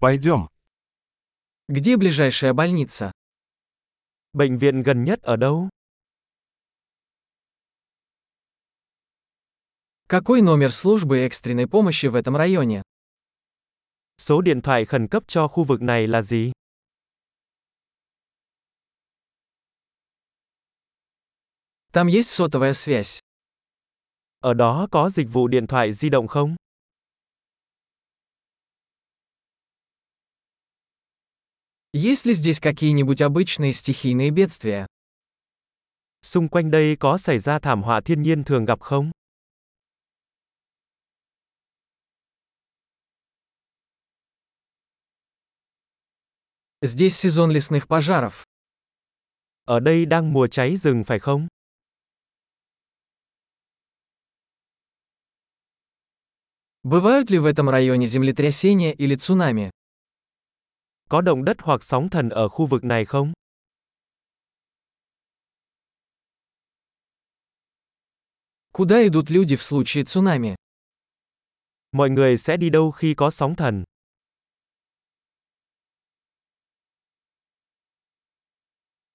Пойдем. Где ближайшая больница? Bệnh viện gần nhất ở đâu? Какой номер службы экстренной помощи в этом районе? Số điện thoại khẩn cấp cho khu vực này là gì? Там есть сотовая связь. Ở đó có dịch vụ điện thoại di động không? Есть ли здесь какие-нибудь обычные стихийные бедствия? Xung quanh đây có xảy ra thảm họa thiên nhiên thường gặp không? Здесь сезон лесных пожаров. Ở đây đang mùa cháy rừng phải không? Бывают ли в этом районе землетрясения или цунами? Có động đất hoặc sóng thần ở khu vực này không? Куда идут люди в случае цунами? Mọi người sẽ đi đâu khi có sóng thần?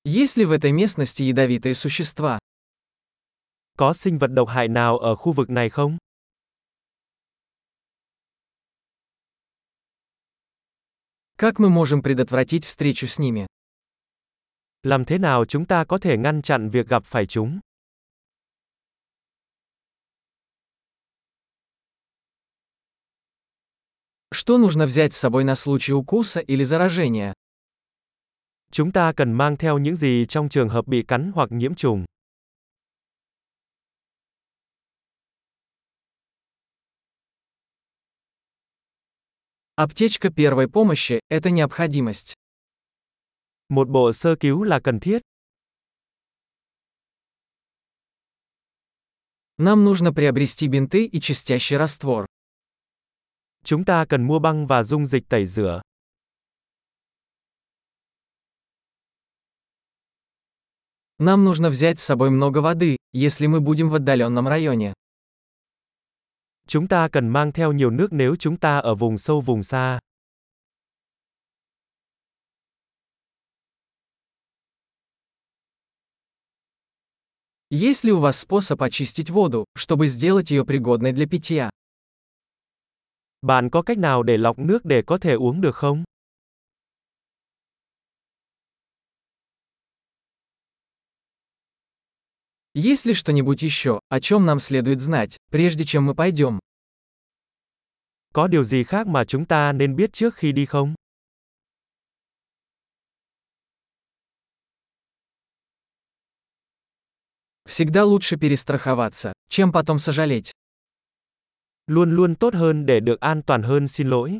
Есть ли в этой местности ядовитые существа? Có sinh vật độc hại nào ở khu vực này không? Как мы можем предотвратить встречу с ними? Làm thế nào chúng ta có thể ngăn chặn việc gặp phải chúng? Что нужно взять с собой на случай укуса или заражения? Chúng ta cần mang theo những gì trong trường hợp bị cắn hoặc nhiễm trùng? Аптечка первой помощи – это необходимость. Một bộ sơ cứu là cần thiết. Нам нужно приобрести бинты и чистящий раствор. Chúng ta cần mua băng và dung dịch tẩy rửa. Нам нужно взять с собой много воды, если мы будем в отдаленном районе. Chúng ta cần mang theo nhiều nước nếu chúng ta ở vùng sâu vùng xa. Есть ли у вас способ очистить воду, чтобы сделать ее пригодной для питья? Bạn có cách nào để lọc nước để có thể uống được không? Есть ли что-нибудь еще, о чем нам следует знать, прежде чем мы пойдем? Có điều gì khác mà chúng ta nên biết trước khi đi không? Всегда лучше перестраховаться, чем потом сожалеть. Luôn luôn tốt hơn để được an toàn hơn xin lỗi.